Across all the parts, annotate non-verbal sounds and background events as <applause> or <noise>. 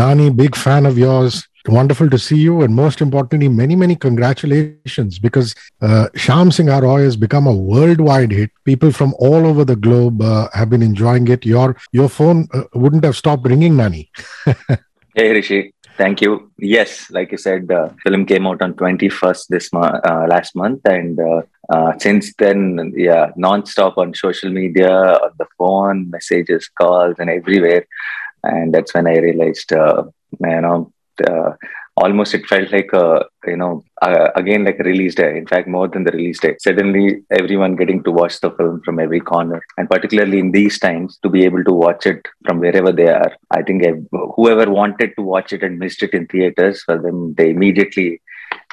Nani, big fan of yours. Wonderful to see you, and most importantly, many many congratulations because uh, Shyam Singh has become a worldwide hit. People from all over the globe uh, have been enjoying it. Your your phone uh, wouldn't have stopped ringing, Nani. <laughs> hey Hrishi, thank you. Yes, like you said, the film came out on twenty first this month, uh, last month, and uh, uh, since then, yeah, non-stop on social media, on the phone, messages, calls, and everywhere. And that's when I realized, uh, you know uh, almost it felt like a you know uh, again like a release day. In fact more than the release day suddenly everyone getting to watch the film from every corner. And particularly in these times to be able to watch it from wherever they are i think whoever wanted to watch it and missed it in theaters for them they immediately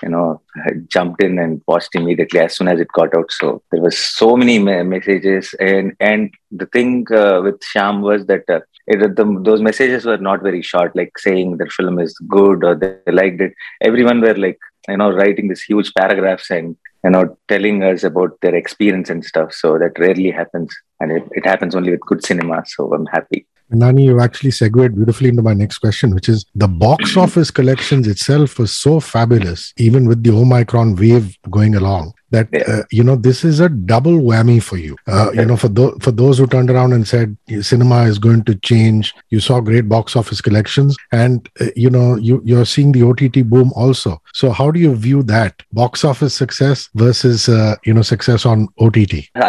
you know jumped in and watched immediately as soon as it got out. So there was so many messages and and the thing uh, with Shyam was that uh, it, the, those messages were not very short like saying that film is good or they liked it. Everyone were like you know writing these huge paragraphs and you know telling us about their experience and stuff. So that rarely happens. And it, it happens only with good cinema. So i'm happy Nani, you've actually segued beautifully into my next question, which is the box <clears throat> office collections itself was so fabulous, even with the Omicron wave going along that yeah. uh, you know this is a double whammy for you. Uh, you know for those for those who turned around and said cinema is going to change you saw great box office collections and uh, you know you you're seeing the ott boom also. So how do you view that? Box office success versus uh, you know success on ott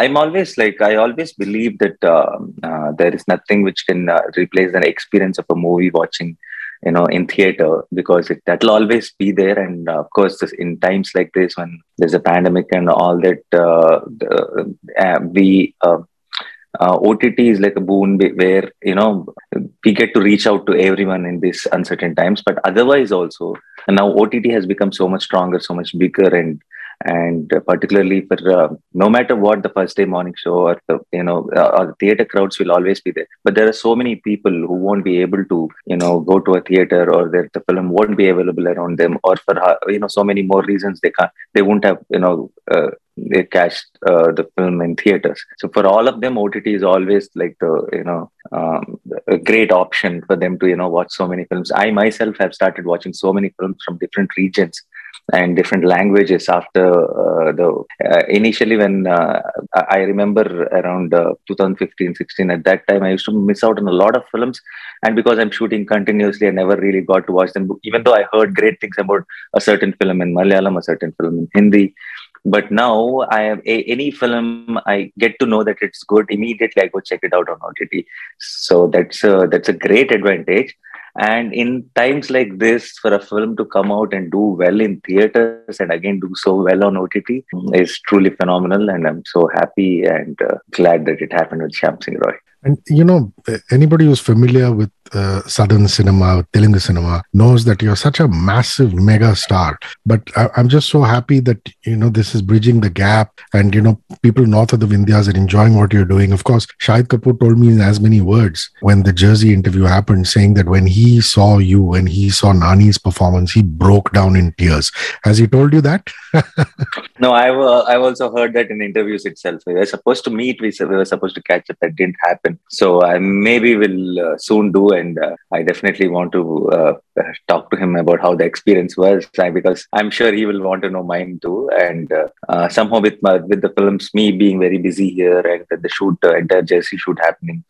i'm always like i always believe that um, uh, there is nothing which can uh, replace the experience of a movie watching you know in theater because it, that'll always be there and uh, of course this, in times like this when there's a pandemic and all that uh, the, uh, we uh, uh, OTT is like a boon where you know we get to reach out to everyone in these uncertain times. But otherwise, also and now OTT has become so much stronger, so much bigger, and and particularly for uh, no matter what the first day morning show or the you know uh, or the theater crowds will always be there but there are so many people who won't be able to you know go to a theater or that the film won't be available around them or for you know so many more reasons they can't they won't have you know uh, they catch uh, the film in theaters. So for all of them, OTT is always like the you know um, a great option for them to you know watch so many films. I myself have started watching so many films from different regions and different languages after uh, the uh, initially when uh, i remember around uh, 2015 16 at that time i used to miss out on a lot of films. And because i'm shooting continuously i never really got to watch them even though i heard great things about a certain film in malayalam a certain film in hindi. But now i have a, any film i get to know that it's good immediately i go check it out on ott so that's a, that's a great advantage and in times like this, for a film to come out and do well in theaters and again do so well on OTT is truly phenomenal. And I'm so happy and uh, glad that it happened with Shyam Singh Roy. And you know, anybody who's familiar with uh, Southern cinema, Telugu cinema, knows that you're such a massive mega star. But I, am just so happy that you know this is bridging the gap, and you know people north of the Vindhyas are enjoying what you're doing. Of course, Shahid Kapoor told me in as many words when the Jersey interview happened, saying that when he saw you, when he saw Nani's performance, he broke down in tears. Has he told you that? <laughs> no, I've uh, I've also heard that in interviews itself. We were supposed to meet. We were supposed to catch up. That didn't happen. So I maybe will uh, soon do and uh, I definitely want to uh, talk to him about how the experience was because I'm sure he will want to know mine too. And uh, uh, somehow with my, with the films, me being very busy here and the shoot, uh, entire Jersey shoot happening,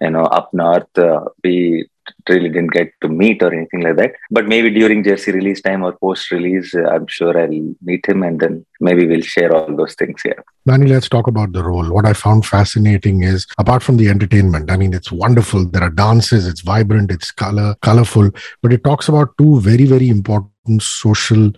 you know, up north, we really didn't get to meet or anything like that. But maybe during Jersey release time or post release, uh, I'm sure I'll meet him and then maybe we'll share all those things here. Nani, let's talk about the role. What I found fascinating is apart from the entertainment, I mean, it's wonderful. There are dances, it's vibrant, it's color, colorful, but it talks about two very, very important social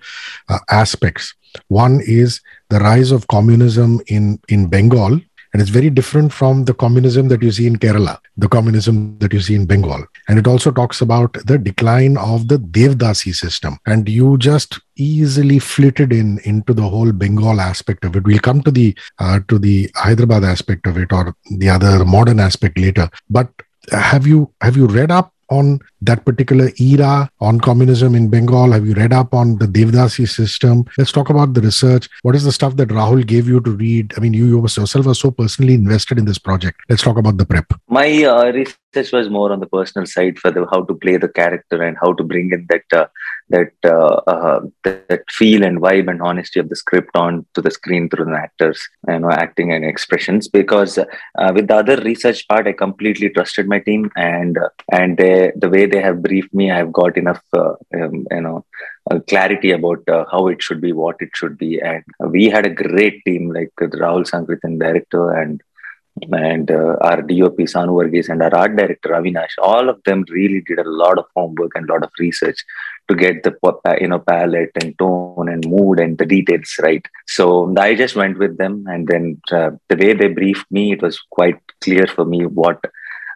uh, aspects. One is the rise of communism in, in Bengal, and it's very different from the communism that you see in Kerala, the communism that you see in Bengal. And it also talks about the decline of the Devdasi system. And you just easily flitted in into the whole Bengal aspect of it. We'll come to the uh, to the Hyderabad aspect of it or the other modern aspect later. But have you have you read up on that particular era on communism in Bengal? Have you read up on the Devdasi system? Let's talk about the research. What is the stuff that Rahul gave you to read? I mean, you yourself are so personally invested in this project. Let's talk about the prep. My uh, research was more on the personal side for the, how to play the character and how to bring in that uh, that uh, uh, that feel and vibe and honesty of the script on to the screen through the actors you know acting and expressions. Because uh, with the other research part i completely trusted my team and uh, and they, the way they have briefed me i've got enough uh, um, you know uh, clarity about how it should be what it should be. And we had a great team like Rahul Sankrityan director and and uh, our DOP Sanu Varghese and our art director Avinash, all of them really did a lot of homework and a lot of research to get the you know palette and tone and mood and the details right. So I just went with them, and then uh, the way they briefed me, it was quite clear for me what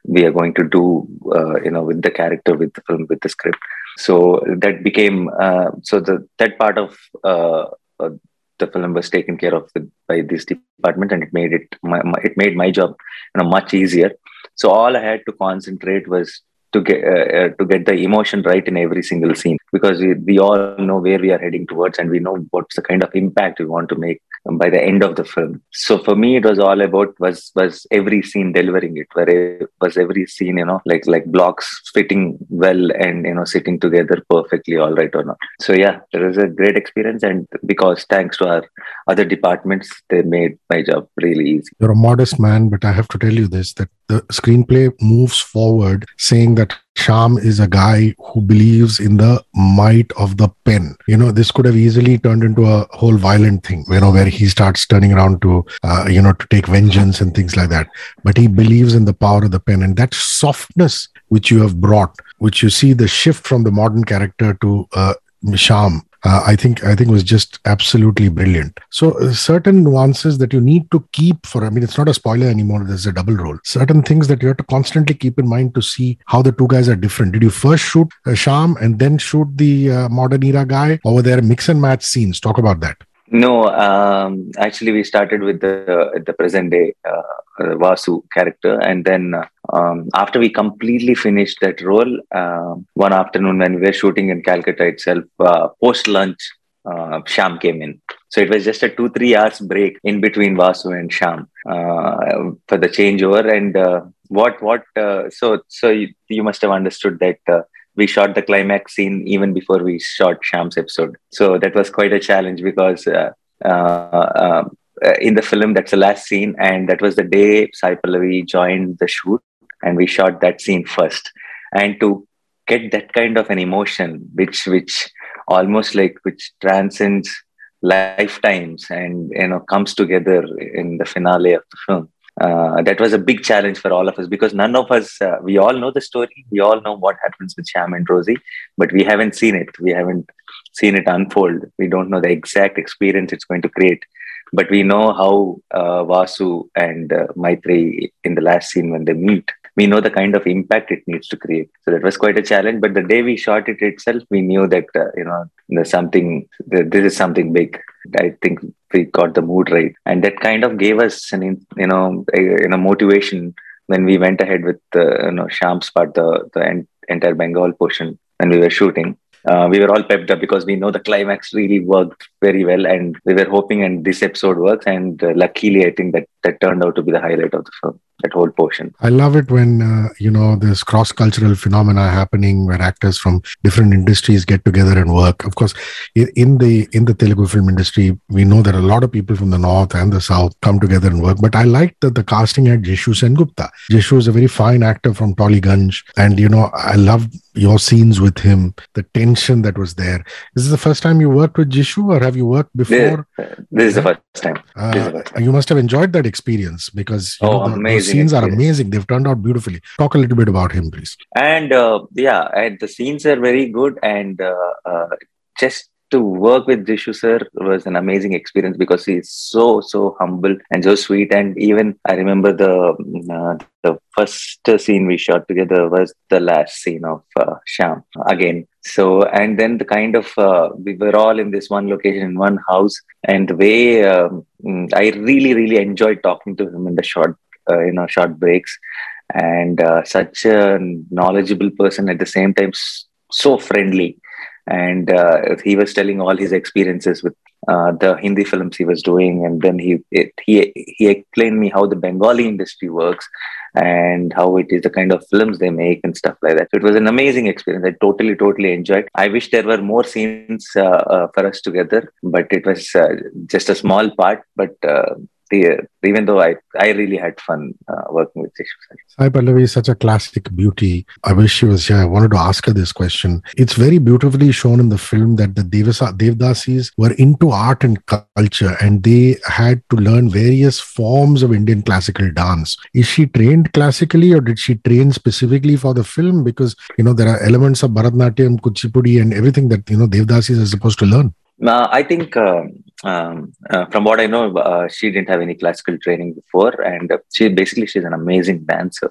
we are going to do, uh, you know, with the character, with the film, with the script. So that became uh, so the that part of uh, uh, the film was taken care of with, by this department, and it made it my, my, it made my job you know much easier. So all I had to concentrate was to get uh, uh, to get the emotion right in every single scene because we, we all know where we are heading towards and we know what's the kind of impact we want to make by the end of the film. So for me it was all about was was every scene delivering it where it was every scene you know like like blocks fitting well and you know sitting together perfectly all right or not. So yeah it was a great experience and because thanks to our other departments they made my job really easy. You're a modest man but i have to tell you this that the screenplay moves forward saying that Shyam is a guy who believes in the might of the pen. You know, this could have easily turned into a whole violent thing, you know, where he starts turning around to, uh, you know, to take vengeance and things like that. But he believes in the power of the pen and that softness which you have brought, which you see the shift from the modern character to uh, Shyam uh, I think I think was just absolutely brilliant. So uh, certain nuances that you need to keep for I mean it's not a spoiler anymore. There's a double role. Certain things that you have to constantly keep in mind to see how the two guys are different. Did you first shoot uh, Shyam and then shoot the uh, modern era guy, or were there mix and match scenes? Talk about that. No, um, actually, we started with the the present day uh, Vasu character, and then um, after we completely finished that role, uh, one afternoon when we were shooting in Calcutta itself, uh, post lunch, uh, Shyam came in. So it was just a two three hours break in between Vasu and Shyam uh, for the changeover. And uh, what what so so you, you, must have understood that we shot the climax scene even before we shot Shyam's episode. So that was quite a challenge because uh, uh, um, uh, in the film, that's the last scene, and that was the day Sai Pallavi joined the shoot, and we shot that scene first. And to get that kind of an emotion, which which almost like which transcends lifetimes and you know comes together in the finale of the film uh, that was a big challenge for all of us because none of us uh, we all know the story. We all know what happens with Shyam and Rosie but we haven't seen it. We haven't seen it unfold. We don't know the exact experience it's going to create. But we know how uh, Vasu and uh, Maitri in the last scene when they meet we know the kind of impact it needs to create. So that was quite a challenge but the day we shot it itself we knew that uh, you know there's something this is something big I think we got the mood right, and that kind of gave us an you know a, you know motivation when we went ahead with the you know Shyam's part, the the entire Bengal portion when we were shooting. Uh, we were all pepped up because we know the climax really worked very well, and we were hoping and this episode works. And uh, luckily, I think that that turned out to be the highlight of the film that whole portion. I love it when uh, you know there's cross cultural phenomena happening where actors from different industries get together and work. Of course, in the in the Telugu film industry, we know that a lot of people from the north and the south come together and work. But I like that the casting had Jisshu Sengupta. Jisshu is a very fine actor from Tollygunge, and you know I love your scenes with him, the tension that was there. Is this the first time you worked with Jisshu, or have you worked before? This, this is the first time. Uh, the first time. You must have enjoyed that experience because you oh, know, the, the scenes are amazing. They've turned out beautifully. Talk a little bit about him, please. And uh, yeah, and the scenes are very good. And uh, uh just to work with Jisshu sir was an amazing experience because he's so so humble and so sweet. And even I remember the uh, the first scene we shot together was the last scene of uh, Shyam again. So and then the kind of uh, we were all in this one location in one house, and the way um, I really really enjoyed talking to him in the short you know short breaks and uh, such a knowledgeable person at the same time so friendly and uh, he was telling all his experiences with uh, the Hindi films he was doing, and then he it, he he explained me how the Bengali industry works and how it is the kind of films they make and stuff like that. So it was an amazing experience. I totally totally enjoyed. I wish there were more scenes uh, uh for us together, but it was uh, just a small part. But uh, even though I, I really had fun uh, working with Jisshu. Sai Pallavi is such a classic beauty. I wish she was here. I wanted to ask her this question. It's very beautifully shown in the film that the Devasa, Devdasis were into art and culture and they had to learn various forms of Indian classical dance. Is she trained classically or did she train specifically for the film? Because, you know, there are elements of Bharatanatyam, Kuchipudi and everything that, you know, Devdasis are supposed to learn. Uh, I think um, um, uh, from what I know, uh, she didn't have any classical training before, and she basically she's an amazing dancer,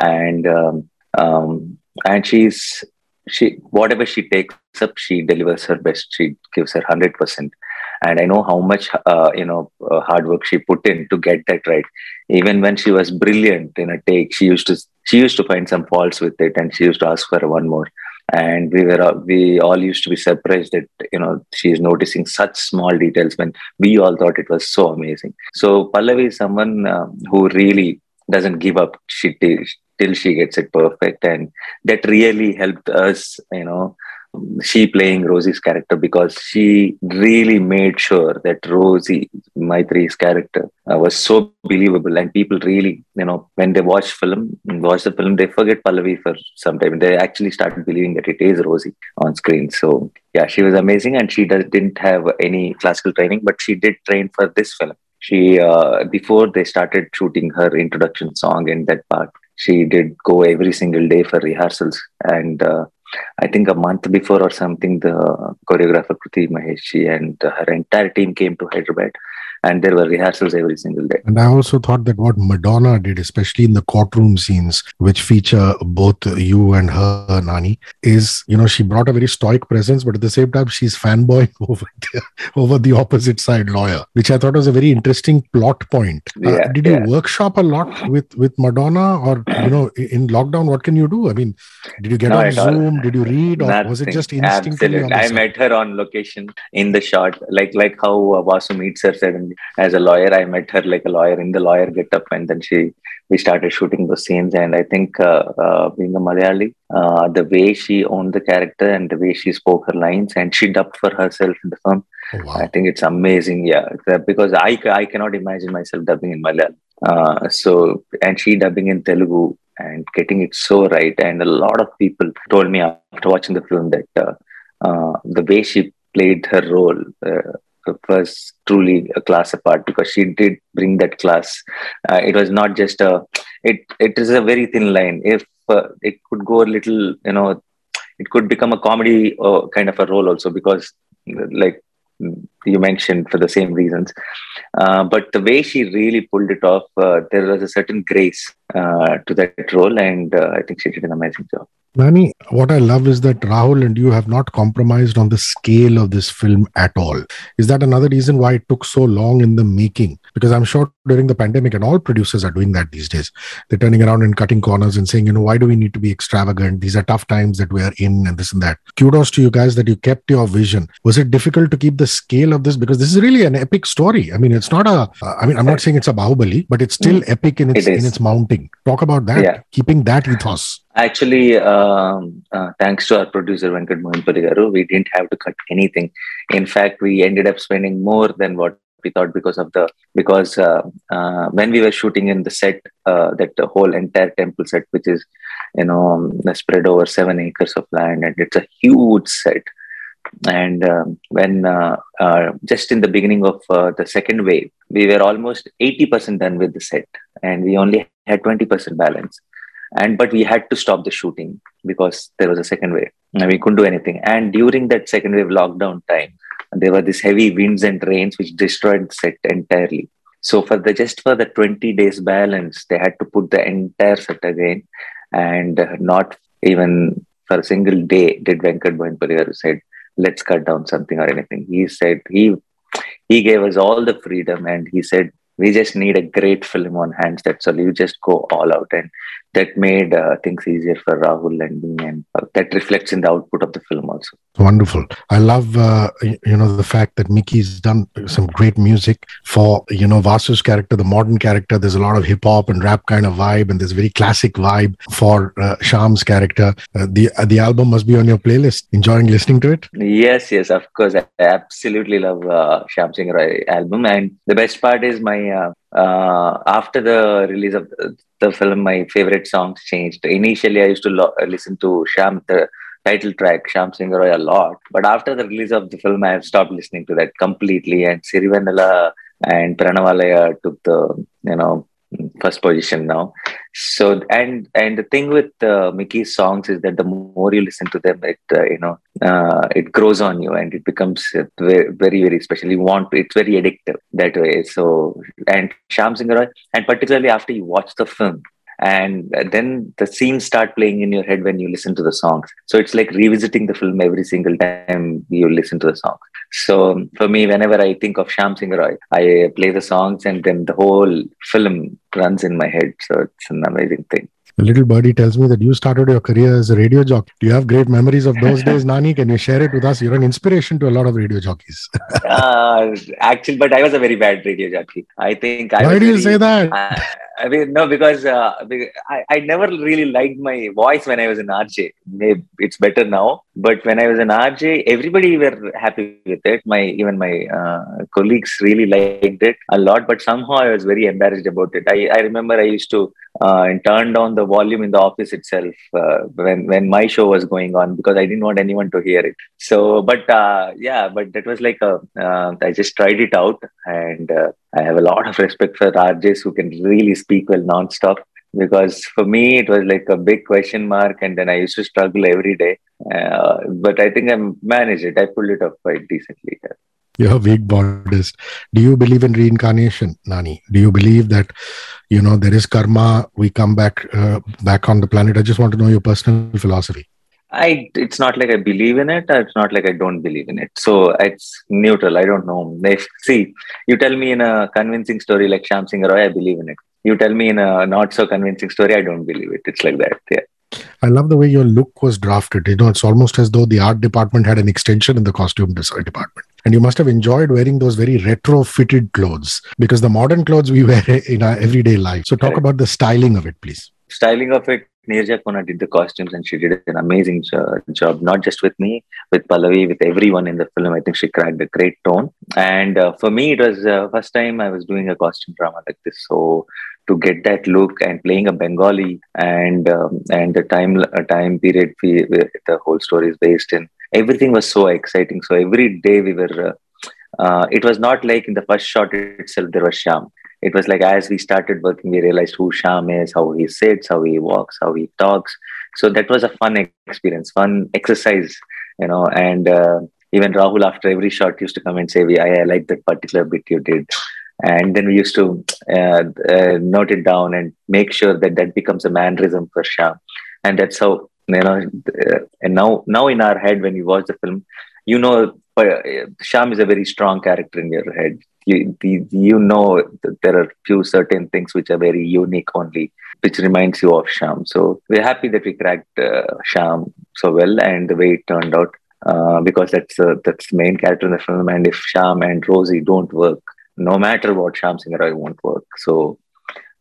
and um, um, and she's she whatever she takes up, she delivers her best. She gives her hundred percent, and I know how much uh, you know uh, hard work she put in to get that right. Even when she was brilliant in a take, she used to she used to find some faults with it, and she used to ask for one more and we were we all used to be surprised that you know she's noticing such small details when we all thought it was so amazing. So pallavi is someone um, who really doesn't give up. She till, till she gets it perfect. And that really helped us you know she playing Rosie's character because she really made sure that Rosie, Maitri's character, uh, was so believable, and people really, you know, when they watch film, watch the film, they forget Pallavi for some time. They actually started believing that it is Rosie on screen. So yeah, she was amazing, and she does, didn't have any classical training, but she did train for this film. She uh, before they started shooting her introduction song in that part, she did go every single day for rehearsals and. Uh, I think a month before or something, the choreographer Kruti Maheshi and her entire team came to Hyderabad and there were rehearsals every single day. And I also thought that what Madonna did, especially in the courtroom scenes, which feature both you and her, Nani, is you know she brought a very stoic presence, but at the same time she's fanboying <laughs> over the, over the opposite side lawyer, which I thought was a very interesting plot point. Uh, did yeah. you workshop a lot with with Madonna, or you know, in lockdown, what can you do? I mean, did you get no, on Zoom? All. Did you read, or Nothing. was it just instinctively? Absolutely. I met her on location in the shot, like like how uh, Vasu meets her as a lawyer i met her like a lawyer. In the lawyer get up and then she we started shooting those scenes. And i think uh, uh, being a malayali uh, the way she owned the character and the way she spoke her lines and she dubbed for herself in the film oh, wow. i think it's amazing. Yeah because i i cannot imagine myself dubbing in malayalam uh, so and she dubbing in telugu and getting it so right. And a lot of people told me after watching the film that uh, uh, the way she played her role was truly a class apart because she did bring that class. Uh, it was not just a. It it is a very thin line. If uh, it could go a little, you know, it could become a comedy uh, kind of a role also because, like you mentioned, for the same reasons. Uh, but the way she really pulled it off, uh, there was a certain grace uh, to that role, and I think she did an amazing job. Nani, what I love is that Rahul and you have not compromised on the scale of this film at all. Is that another reason why it took so long in the making? Because I'm sure during the pandemic, and all producers are doing that these days, they're turning around and cutting corners and saying, you know, why do we need to be extravagant? These are tough times that we are in, and this and that. Kudos to you guys that you kept your vision. Was it difficult to keep the scale of this? Because this is really an epic story. I mean, it's not a, uh, mean, I'm not saying it's a Bahubali, but it's still mm. epic in its, it in its mounting. Talk about that, yeah. keeping that ethos. Actually, um, uh, thanks to our producer Venkat Boyanapalli garu, we didn't have to cut anything. In fact, we ended up spending more than what we thought because of the because uh, uh, when we were shooting in the set, uh, that the whole entire temple set, which is you know um, spread over seven acres of land, and it's a huge set. And um, when uh, uh, just in the beginning of the second wave, we were almost eighty percent done with the set, and we only had twenty percent balance. And but we had to stop the shooting because there was a second wave. And we couldn't do anything. And during that second wave lockdown time there were these heavy winds and rains which destroyed the set entirely. So for the just for the 20 days balance they had to put the entire set again. And not even for a single day did venkat Boyanapalli said let's cut down something or anything he said he he gave us all the freedom and he said we just need a great film on hands. That's all. You just go all out, and that made uh, things easier for Rahul and me, and uh, that reflects in the output of the film also. Wonderful. I love uh, you know the fact that Mickey's done some great music for you know Vasu's character, the modern character. There's a lot of hip hop and rap kind of vibe, and there's very classic vibe for uh, Shyam's character. Uh, the uh, the album must be on your playlist. Enjoying listening to it? Yes, yes, of course. I absolutely love uh, Shyam Singh Roy album, and the best part is my uh, uh, after the release of the, film, my favorite songs changed. Initially, I used to lo- listen to Shyam, the title track, Shyam Singh Roy, a lot. But after the release of the film, I have stopped listening to that completely. And Sirivennela and Pranavalaya took the, you know, first position now. So and and the thing with uh, Mickey's songs is that the more you listen to them, it uh, you know uh, it grows on you and it becomes very very special. You want it's very addictive that way. So and Shyam Singh Roy, and particularly after you watch the film, and then the scenes start playing in your head when you listen to the songs so it's like revisiting the film every single time you listen to the song so for me whenever i think of Shyam Singh Roy i play the songs and then the whole film runs in my head so it's an amazing thing a little birdie tells me that you started your career as a radio jockey. Do you have great memories of those days, <laughs> Nani? Can you share it with us? You're an inspiration to a lot of radio jockeys. <laughs> uh, actually, but I was a very bad radio jockey. I think. I Why do you very, say that? <laughs> I mean, no, because uh, I, I never really liked my voice when I was in RJ. It's better now, but when I was in RJ, everybody were happy with it. My even my uh, colleagues really liked it a lot, but somehow I was very embarrassed about it. I, I remember I used to uh, turn down the volume in the office itself uh, when when my show was going on because I didn't want anyone to hear it. So, but uh, yeah, but that was like a uh, I just tried it out and I have a lot of respect for RJs who can really speak well nonstop because for me it was like a big question mark and then I used to struggle every day. Uh, but I think I managed it. I pulled it off quite decently. You're a weak Buddhist. Do you believe in reincarnation, Nani? Do you believe that, you know, there is karma? We come back uh, back on the planet. I just want to know your personal philosophy. I it's not like I believe in it. It's not like I don't believe in it. So it's neutral. I don't know. <laughs> If see, you tell me in a convincing story like Shyam Singh Roy, I believe in it. You tell me in a not so convincing story, I don't believe it. It's like that. Yeah. I love the way your look was drafted. You know, it's almost as though the art department had an extension in the costume department. And you must have enjoyed wearing those very retro fitted clothes because the modern clothes we <laughs> wear in our everyday life. So, talk Correct. about the styling of it, please. Styling of it Neerja Kona did the costumes and she did an amazing job, not just with me, with Pallavi, with everyone in the film. I think she cracked a great tone. And uh, for me, it was uh, first time I was doing a costume drama like this. So to get that look and playing a Bengali and um, and the time uh, time period we, the whole story is based in, everything was so exciting. So every day we were. Uh, uh, it was not like in the first shot itself there was Shyam it was like as we started working, we realized who Shyam is, how he sits, how he walks, how he talks. So that was a fun experience, fun exercise, you know. And uh, even Rahul, after every shot, used to come and say, I, I like that particular bit you did. And then we used to uh, uh, note it down and make sure that that becomes a mannerism for Shyam. And that's how, you know, uh, and now, now in our head, when we watch the film, you know, uh, Shyam is a very strong character in your head you, you know there are few certain things which are very unique only, which reminds you of Shyam So we're happy that we cracked uh, Shyam so well and the way it turned out. Uh, because that's uh, that's the main character in the film, and if Shyam and Rosie don't work, no matter what, Shyam Singh Roy won't work. So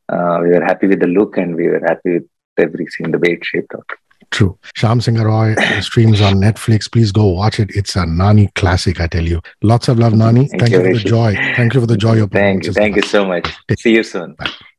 uh, we were happy with the look, and we were happy with every scene, the way it shaped out. True. Shyam Singh Roy streams on Netflix. Please go watch it. It's a Nani classic, I tell you. Lots of love, Nani. Thank, Thank you, for the joy. Thank you for the joy of Thank you. Thank you so much. See you soon. Bye.